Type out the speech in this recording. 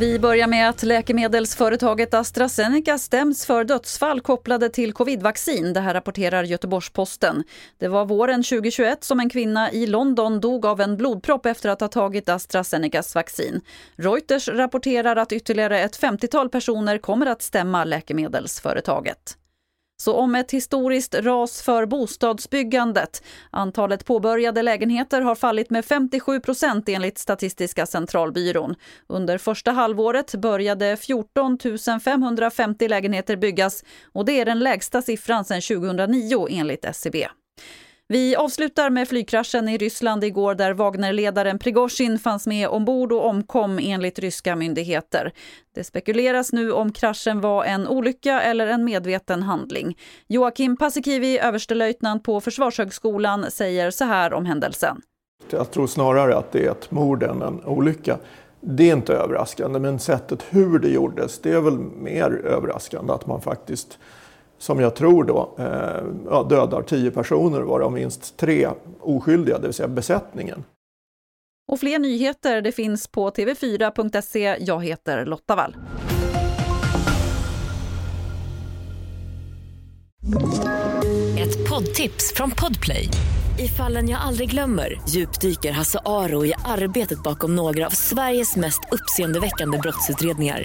Vi börjar med att läkemedelsföretaget AstraZeneca stäms för dödsfall kopplade till covidvaccin. Det här rapporterar Göteborgs-Posten. Det var våren 2021 som en kvinna i London dog av en blodpropp efter att ha tagit AstraZenecas vaccin. Reuters rapporterar att ytterligare ett 50-tal personer kommer att stämma läkemedelsföretaget. Så om ett historiskt ras för bostadsbyggandet. Antalet påbörjade lägenheter har fallit med 57 procent enligt Statistiska centralbyrån. Under första halvåret började 14 550 lägenheter byggas och det är den lägsta siffran sedan 2009 enligt SCB. Vi avslutar med flygkraschen i Ryssland igår där Wagnerledaren Prigozjin fanns med ombord och omkom enligt ryska myndigheter. Det spekuleras nu om kraschen var en olycka eller en medveten handling. Joakim Paasikivi, överstelöjtnant på Försvarshögskolan, säger så här om händelsen. Jag tror snarare att det är ett mord än en olycka. Det är inte överraskande, men sättet hur det gjordes, det är väl mer överraskande att man faktiskt som jag tror då eh, dödar tio personer varav minst tre oskyldiga, det vill säga besättningen. Och fler nyheter det finns på tv4.se. Jag heter Lotta Wall. Ett poddtips från Podplay. I fallen jag aldrig glömmer djupdyker Hasse Aro i arbetet bakom några av Sveriges mest uppseendeväckande brottsutredningar